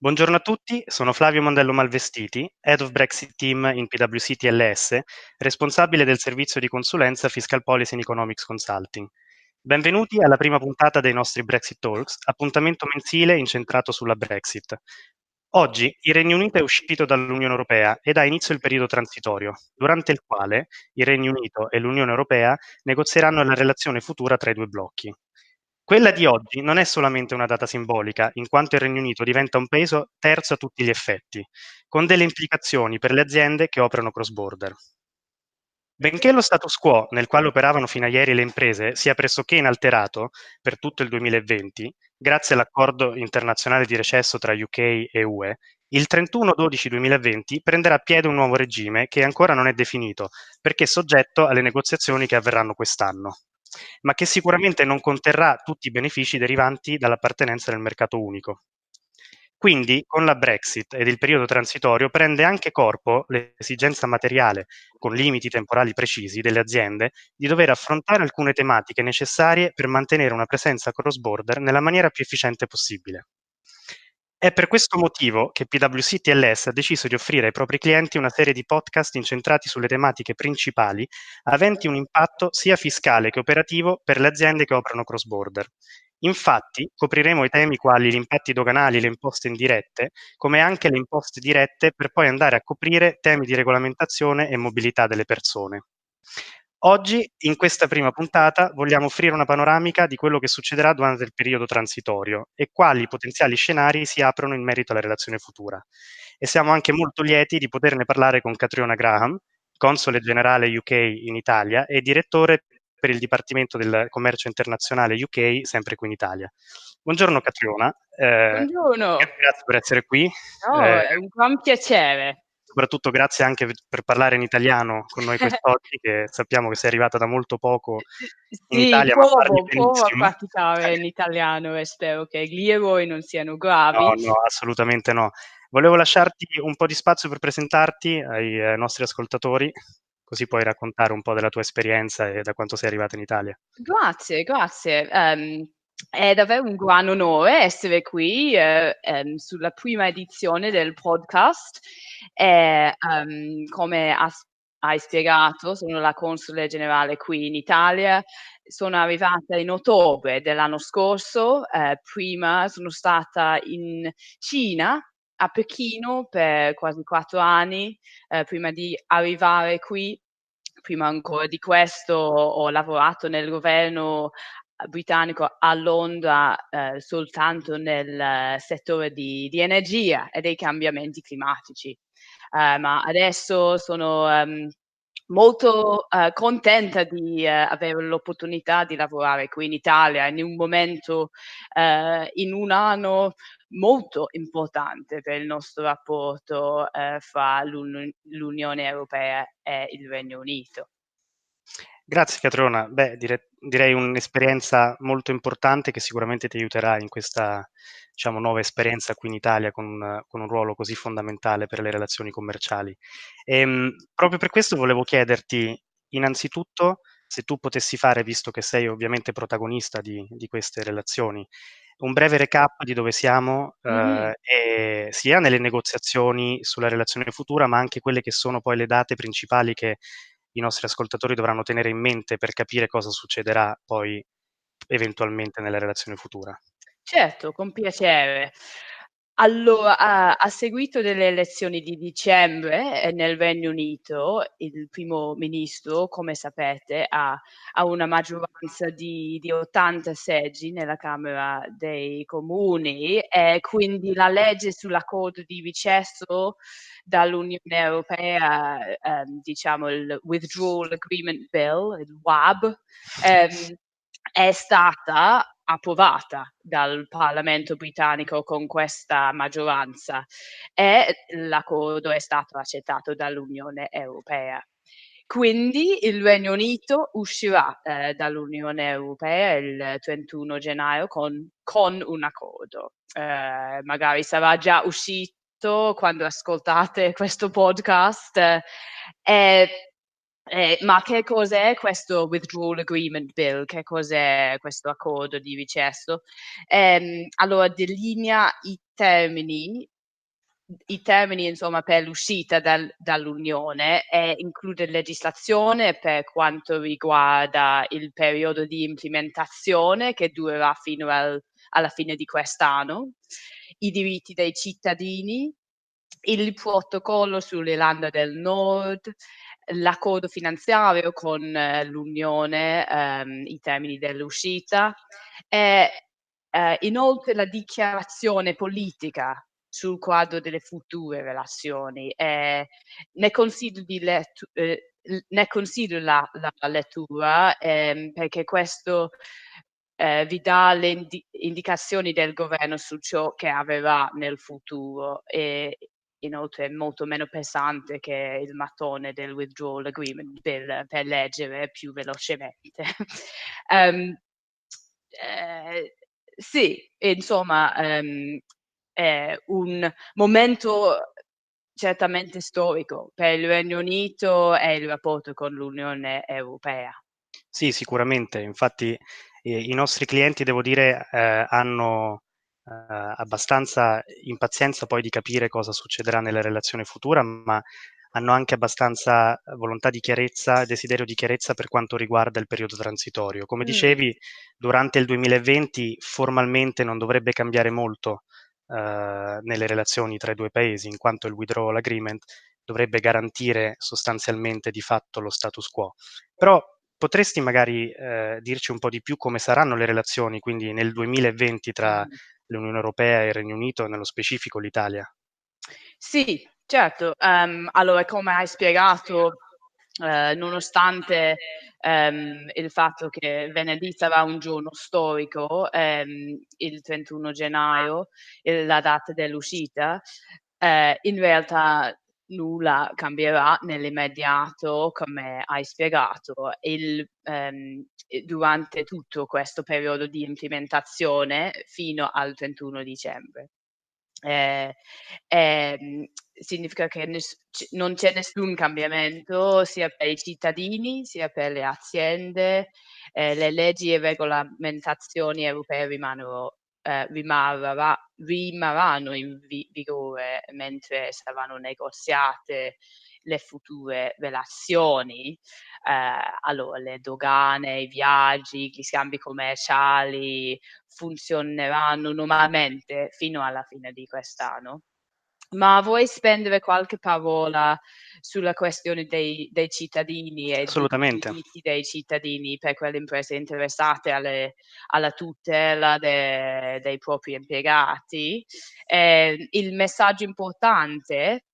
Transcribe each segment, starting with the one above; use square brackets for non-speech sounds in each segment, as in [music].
Buongiorno a tutti, sono Flavio Mondello Malvestiti, Head of Brexit Team in PwC TLS, responsabile del servizio di consulenza Fiscal Policy and Economics Consulting. Benvenuti alla prima puntata dei nostri Brexit Talks, appuntamento mensile incentrato sulla Brexit. Oggi il Regno Unito è uscito dall'Unione Europea ed ha inizio il periodo transitorio, durante il quale il Regno Unito e l'Unione Europea negozieranno la relazione futura tra i due blocchi. Quella di oggi non è solamente una data simbolica, in quanto il Regno Unito diventa un paese terzo a tutti gli effetti, con delle implicazioni per le aziende che operano cross-border. Benché lo status quo nel quale operavano fino a ieri le imprese sia pressoché inalterato per tutto il 2020, grazie all'accordo internazionale di recesso tra UK e UE, il 31-12-2020 prenderà piede un nuovo regime che ancora non è definito, perché soggetto alle negoziazioni che avverranno quest'anno ma che sicuramente non conterrà tutti i benefici derivanti dall'appartenenza nel mercato unico. Quindi, con la Brexit ed il periodo transitorio, prende anche corpo l'esigenza materiale, con limiti temporali precisi, delle aziende di dover affrontare alcune tematiche necessarie per mantenere una presenza cross-border nella maniera più efficiente possibile. È per questo motivo che PwC TLS ha deciso di offrire ai propri clienti una serie di podcast incentrati sulle tematiche principali aventi un impatto sia fiscale che operativo per le aziende che operano cross-border. Infatti, copriremo i temi quali gli impatti doganali e le imposte indirette, come anche le imposte dirette, per poi andare a coprire temi di regolamentazione e mobilità delle persone. Oggi, in questa prima puntata, vogliamo offrire una panoramica di quello che succederà durante il periodo transitorio e quali potenziali scenari si aprono in merito alla relazione futura. E siamo anche molto lieti di poterne parlare con Catriona Graham, console generale UK in Italia e direttore per il Dipartimento del Commercio Internazionale UK, sempre qui in Italia. Buongiorno Catriona. Eh, Buongiorno. Grazie per essere qui. No, eh, è un gran piacere soprattutto grazie anche per parlare in italiano con noi [laughs] quest'oggi, che sappiamo che sei arrivata da molto poco in sì, Italia. Provo, ma provo a praticare in italiano e spero che gli errori non siano gravi. No, no, assolutamente no. Volevo lasciarti un po' di spazio per presentarti ai, ai nostri ascoltatori, così puoi raccontare un po' della tua esperienza e da quanto sei arrivata in Italia. Grazie, grazie. Um, è davvero un gran onore essere qui eh, ehm, sulla prima edizione del podcast. E, um, come ha, hai spiegato, sono la console generale qui in Italia. Sono arrivata in ottobre dell'anno scorso. Eh, prima sono stata in Cina a Pechino per quasi quattro anni eh, prima di arrivare qui. Prima ancora di questo ho lavorato nel governo britannico a Londra eh, soltanto nel settore di, di, energia e dei cambiamenti climatici. Uh, ma adesso sono um, molto uh, contenta di uh, avere l'opportunità di lavorare qui in Italia in un momento, in un anno molto importante per il nostro rapporto fra l'Un- l'Unione Europea e il Regno Unito. Grazie Catriona, beh dire, direi un'esperienza molto importante che sicuramente ti aiuterà in questa diciamo, nuova esperienza qui in Italia con, con, un ruolo così fondamentale per le relazioni commerciali. E, ehm, proprio per questo volevo chiederti innanzitutto se tu potessi fare, visto che sei ovviamente protagonista di, di queste relazioni, un breve recap di dove siamo, mm-hmm. eh, sia nelle negoziazioni sulla relazione futura, ma anche quelle che sono poi le date principali che i nostri ascoltatori dovranno tenere in mente per capire cosa succederà poi eventualmente nella relazione futura. Certo, con piacere. Allora, a, seguito delle elezioni di dicembre eh, nel Regno Unito, il primo ministro, come sapete, ha, ha una maggioranza di, di 80 seggi nella Camera dei Comuni e quindi la legge sull'accordo di recesso dall'Unione Europea, ehm, diciamo il Withdrawal Agreement Bill, il WAB, ehm, è stata approvata dal Parlamento britannico con questa maggioranza e l'accordo è stato accettato dall'Unione Europea. Quindi il Regno Unito uscirà eh, dall'Unione Europea il 31 gennaio con, con un accordo. Eh, magari sarà già uscito quando ascoltate questo podcast. Eh, Eh, ma che cos'è questo withdrawal agreement bill? Che cos'è questo accordo di recesso? Eh, allora, delinea i termini, i termini insomma per l'uscita dal, dall'Unione e include legislazione per quanto riguarda il periodo di implementazione che durerà fino al, alla fine di quest'anno, i diritti dei cittadini, il protocollo sull'Irlanda del Nord, l'accordo finanziario con eh, l'Unione, ehm, i termini dell'uscita e eh, inoltre la dichiarazione politica sul quadro delle future relazioni. Eh, ne considero, lettu- eh, ne considero la, la lettura ehm, perché questo eh, vi dà le indi- indicazioni del governo su ciò che avverrà nel futuro e inoltre è molto meno pesante che il mattone del withdrawal agreement per, per leggere più velocemente. um, [laughs] eh, sì, insomma, um, è un momento certamente storico per il Regno Unito e il rapporto con l'Unione Europea. Sì, sicuramente. Infatti eh, i nostri clienti, devo dire, eh, hanno abbastanza impazienza poi di capire cosa succederà nella relazione futura, ma hanno anche abbastanza volontà di chiarezza, desiderio di chiarezza per quanto riguarda il periodo transitorio. Come mm. dicevi, durante il 2020 formalmente non dovrebbe cambiare molto eh, nelle relazioni tra i due paesi, in quanto il withdrawal agreement dovrebbe garantire sostanzialmente di fatto lo status quo. Però potresti magari eh, dirci un po' di più come saranno le relazioni, quindi nel 2020 tra mm l'Unione Europea e il Regno Unito nello specifico l'Italia. Sì, certo. Um, allora, come hai spiegato, uh, nonostante um, il fatto che venerdì sarà un giorno storico, um, il 31 gennaio, la data dell'uscita, uh, in realtà nulla cambierà nell'immediato, come hai spiegato. Il, ehm, durante tutto questo periodo di implementazione fino al 31 dicembre. Eh, eh, significa che ness- non c'è nessun cambiamento sia per i cittadini sia per le aziende. Eh, le leggi e regolamentazioni europee rimangono eh, rimarrà, rimarranno in vi- vigore mentre saranno negoziate le future relazioni, eh, allora le dogane, i viaggi, gli scambi commerciali funzioneranno normalmente fino alla fine di quest'anno. Ma vuoi spendere qualche parola sulla questione dei, dei cittadini e dei diritti dei cittadini per quelle imprese interessate alle, alla tutela de, dei propri impiegati? Eh, il messaggio importante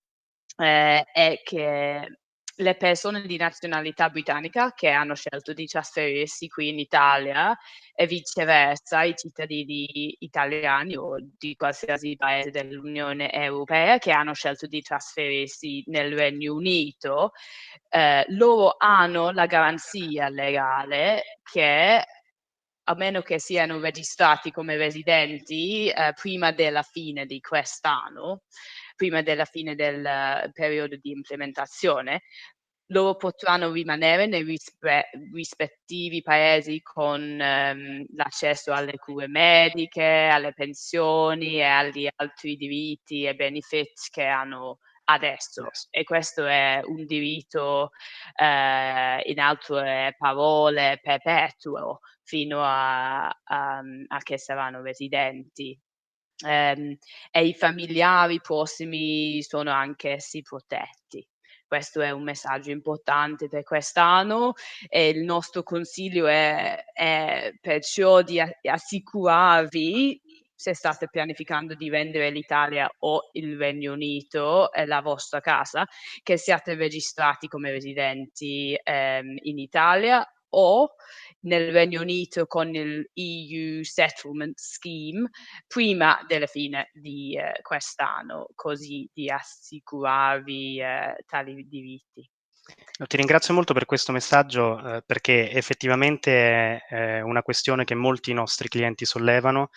eh, è che le persone di nazionalità britannica che hanno scelto di trasferirsi qui in Italia e viceversa i cittadini italiani o di qualsiasi paese dell'Unione Europea che hanno scelto di trasferirsi nel Regno Unito, eh, loro hanno la garanzia legale che a meno che siano registrati come residenti eh, prima della fine di quest'anno, prima della fine del uh, periodo di implementazione, loro potranno rimanere nei rispe- rispettivi paesi con um, l'accesso alle cure mediche, alle pensioni e agli altri diritti e benefit che hanno adesso. E questo è un diritto eh, in altre parole perpetuo fino a, a, a che saranno residenti ehm, e i familiari prossimi sono anch'essi protetti. Questo è un messaggio importante per quest'anno e il nostro consiglio è, è perciò di assicurarvi se state pianificando di vendere l'Italia o il Regno Unito, eh, la vostra casa, che siate registrati come residenti ehm, in Italia o nel Regno Unito con il EU Settlement Scheme prima della fine di eh, quest'anno, così di assicurarvi eh, tali diritti. Ti ringrazio molto per questo messaggio eh, perché effettivamente è, è una questione che molti nostri clienti sollevano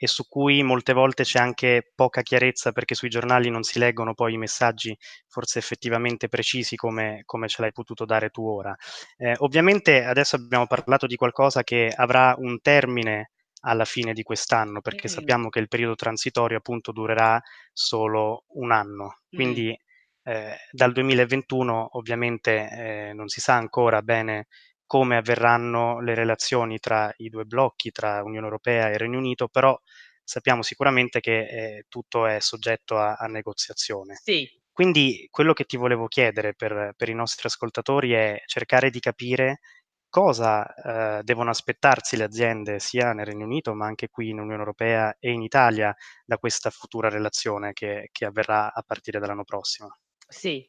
e su cui molte volte c'è anche poca chiarezza perché sui giornali non si leggono poi i messaggi forse effettivamente precisi come, come ce l'hai potuto dare tu ora. Eh, ovviamente adesso abbiamo parlato di qualcosa che avrà un termine alla fine di quest'anno, perché mm. sappiamo che il periodo transitorio appunto durerà solo un anno. Quindi mm. eh, dal 2021 ovviamente eh, non si sa ancora bene come avverranno le relazioni tra i due blocchi, tra Unione Europea e Regno Unito, però sappiamo sicuramente che eh, tutto è soggetto a, a negoziazione. Sì. Quindi quello che ti volevo chiedere per, per i nostri ascoltatori è cercare di capire cosa eh, devono aspettarsi le aziende sia nel Regno Unito ma anche qui in Unione Europea e in Italia da questa futura relazione che, che avverrà a partire dall'anno prossimo? Sì,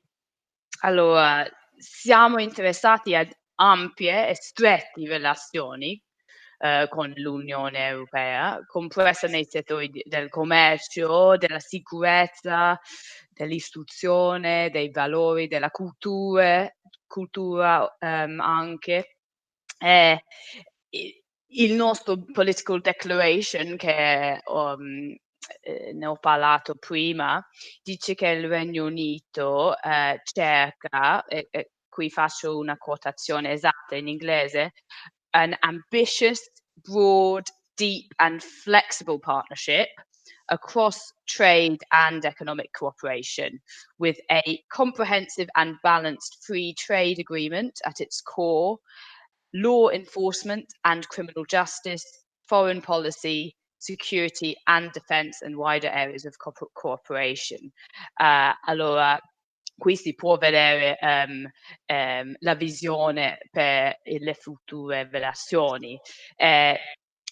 allora siamo interessati ad ampie e strette relazioni eh, con l'Unione Europea, compresa nei settori del commercio, della sicurezza, dell'istruzione, dei valori, della cultura, cultura ehm, anche. È il nostro political declaration che um, eh, ne ho parlato prima, dice che il Regno Unito eh, cerca, e, e qui faccio una quotazione esatta in inglese, an ambitious, broad, deep and flexible partnership across trade and economic cooperation with a comprehensive and balanced free trade agreement at its core law enforcement and criminal justice, foreign policy, security and defense and wider areas of co- cooperation. Uh, allora, qui si può vedere um, um, la visione per le future relazioni. Eh,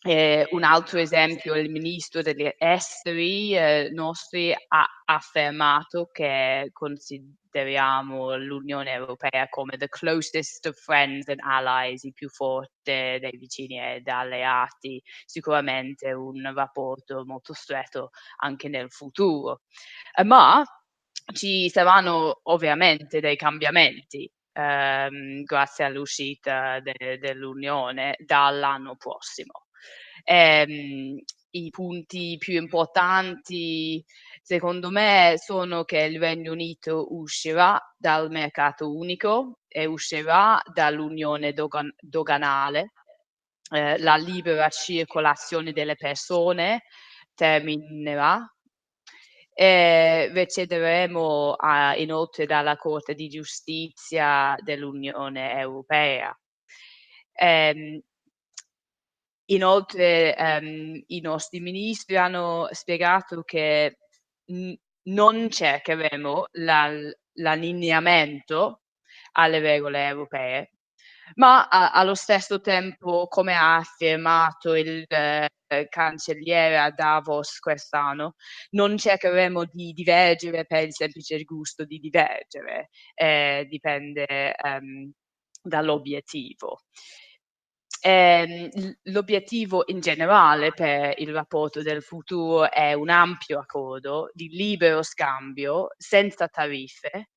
eh, un altro esempio, il ministro degli esteri eh, nostri ha affermato che consideriamo l'Unione Europea come the closest of friends and allies, il più forte dei vicini ed alleati, sicuramente un rapporto molto stretto anche nel futuro. Ma ci saranno ovviamente dei cambiamenti ehm, grazie all'uscita de- dell'Unione dall'anno prossimo. Ehm, i punti più importanti secondo me sono che il Regno Unito uscirà dal mercato unico e uscirà dall'unione dogan- doganale, eh, la libera circolazione delle persone terminerà e recederemo a, inoltre dalla Corte di Giustizia dell'Unione Europea. Eh, Inoltre ehm, i nostri ministri hanno spiegato che non cercheremo la, l'allineamento alle regole europee, ma a, allo stesso tempo, come ha affermato il eh, cancelliere a Davos quest'anno, non cercheremo di divergere per il semplice gusto di divergere, eh, dipende ehm, dall'obiettivo. Ehm, l'obiettivo in generale per il rapporto del futuro è un ampio accordo di libero scambio senza tariffe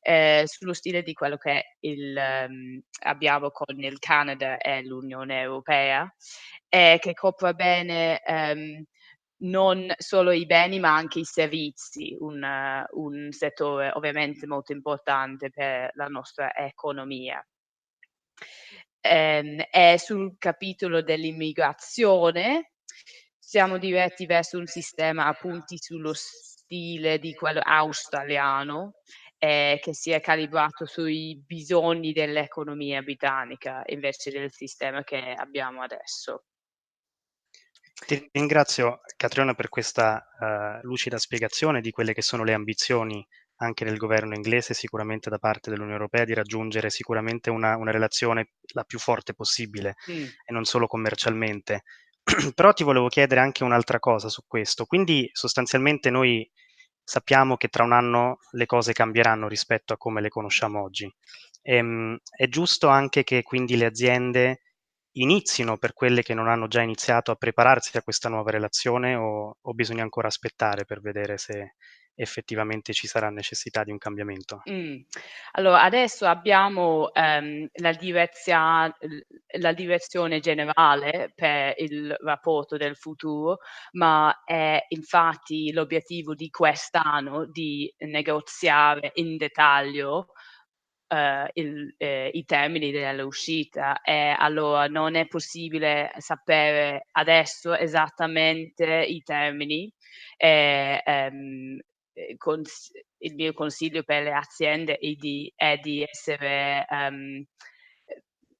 eh, sullo stile di quello che il, um, abbiamo con il Canada e l'Unione Europea, eh, che copra bene um, non solo i beni ma anche i servizi, un, uh, un settore ovviamente molto importante per la nostra economia ehm, è sul capitolo dell'immigrazione. Siamo diretti verso un sistema a punti sullo stile di quello australiano, eh, che sia calibrato sui bisogni dell'economia britannica invece del sistema che abbiamo adesso. Ti ringrazio Catriona per questa uh, lucida spiegazione di quelle che sono le ambizioni anche del governo inglese, sicuramente da parte dell'Unione Europea, di raggiungere sicuramente una, una relazione la più forte possibile mm. e non solo commercialmente. [clears throat] Però ti volevo chiedere anche un'altra cosa su questo. Quindi sostanzialmente noi sappiamo che tra un anno le cose cambieranno rispetto a come le conosciamo oggi. Ehm, è giusto anche che quindi le aziende inizino per quelle che non hanno già iniziato a prepararsi a questa nuova relazione o, o bisogna ancora aspettare per vedere se, effettivamente ci sarà necessità di un cambiamento? Mm. Allora, adesso abbiamo ehm, la, direzia- la, direzione generale per il rapporto del futuro, ma è infatti l'obiettivo di quest'anno di negoziare in dettaglio Uh, il, eh, i termini dell'uscita e allora non è possibile sapere adesso esattamente i termini e, um, cons- il mio consiglio per le aziende è di, è di essere um,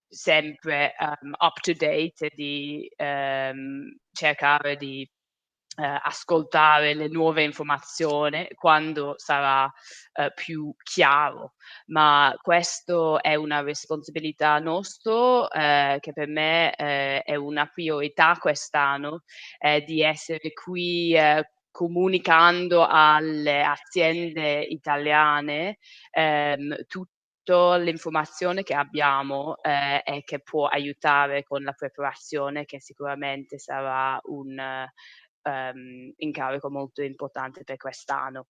sempre um, up to date di um, cercare di uh, ascoltare le nuove informazioni quando sarà uh, più chiaro. Ma questo è una responsabilità nostra uh, che per me è una priorità quest'anno, di essere qui comunicando alle aziende italiane ehm, tutta l'informazione che abbiamo eh, e che può aiutare con la preparazione che sicuramente sarà un um, incarico molto importante per quest'anno.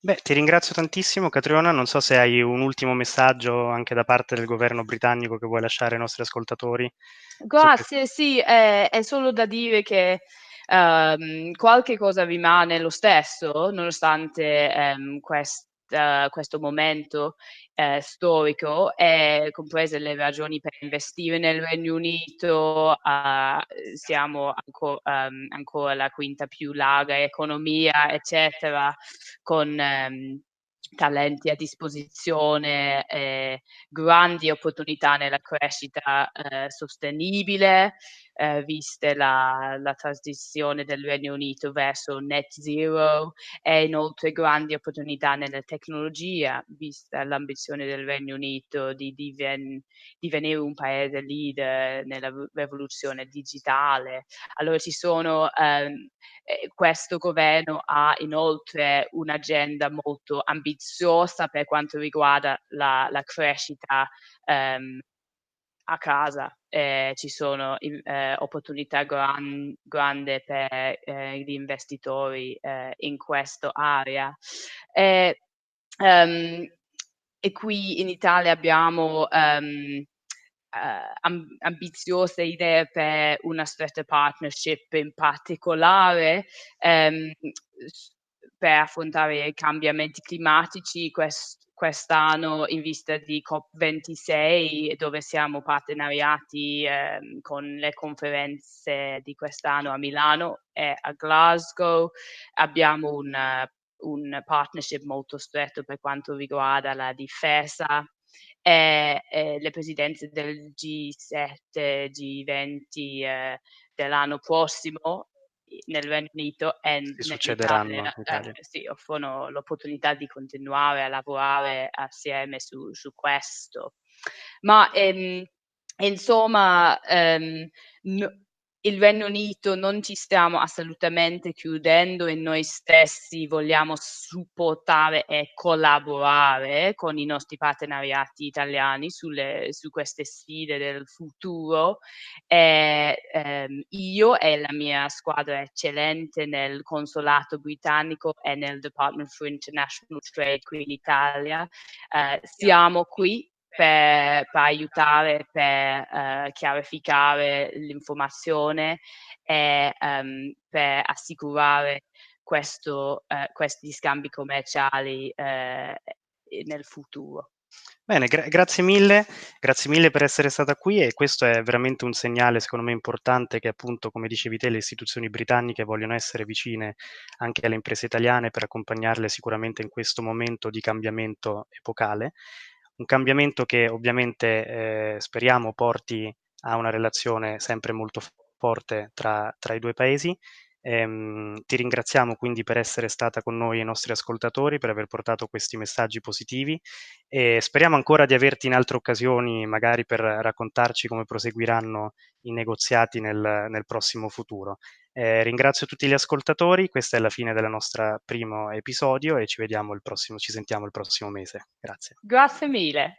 Beh, ti ringrazio tantissimo Catriona, non so se hai un ultimo messaggio anche da parte del governo britannico che vuoi lasciare ai nostri ascoltatori. Grazie, sì, è, è solo da dire che um, qualche cosa rimane lo stesso, nonostante um, quest, uh, questo momento uh, storico, e comprese le ragioni per investire nel Regno Unito, uh, siamo anco, um, ancora la quinta più larga economia, eccetera, con talenti a disposizione, eh, grandi opportunità nella crescita eh, sostenibile, eh, viste la, la, transizione del Regno Unito verso net zero e inoltre grandi opportunità nella tecnologia, vista l'ambizione del Regno Unito di diven- divenire un paese leader nella rivoluzione digitale. Allora ci sono ehm, eh, questo governo ha inoltre un'agenda molto ambiziosa per quanto riguarda la, la crescita ehm, a casa. Eh, ci sono eh, opportunità gran, grandi per eh, gli investitori eh, in questa area. Um, e qui in Italia abbiamo um, uh, ambiziose idee per una stretta partnership in particolare um, per affrontare i cambiamenti climatici. Quest, quest'anno in vista di COP26 dove siamo partenariati eh, con le conferenze di quest'anno a Milano e a Glasgow. Abbiamo un, un partnership molto stretto per quanto riguarda la difesa e, e le presidenze del G7, G20 eh, dell'anno prossimo nel Regno Unito e succederanno eh, sì, offrono l'opportunità di continuare a lavorare assieme su, su questo. Ma ehm, insomma, ehm, no, il Regno Unito non ci stiamo assolutamente chiudendo e noi stessi vogliamo supportare e collaborare con i nostri partenariati italiani sulle, su queste sfide del futuro. E, ehm, io e la mia squadra eccellente nel consolato britannico e nel Department for International Trade qui in Italia eh, siamo qui per, per aiutare, per uh, chiarificare l'informazione e um, per assicurare questo, uh, questi scambi commerciali uh, nel futuro. Bene, gra- grazie mille, grazie mille per essere stata qui e questo è veramente un segnale secondo me importante che appunto, come dicevi te, le istituzioni britanniche vogliono essere vicine anche alle imprese italiane per accompagnarle sicuramente in questo momento di cambiamento epocale un cambiamento che ovviamente eh, speriamo porti a una relazione sempre molto forte tra, tra i due paesi. Ehm, ti ringraziamo quindi per essere stata con noi e i nostri ascoltatori, per aver portato questi messaggi positivi e speriamo ancora di averti in altre occasioni, magari per raccontarci come proseguiranno i negoziati nel, nel prossimo futuro. Eh, ringrazio tutti gli ascoltatori, questa è la fine del nostro primo episodio e ci vediamo il prossimo, ci sentiamo il prossimo mese. Grazie. Grazie mille.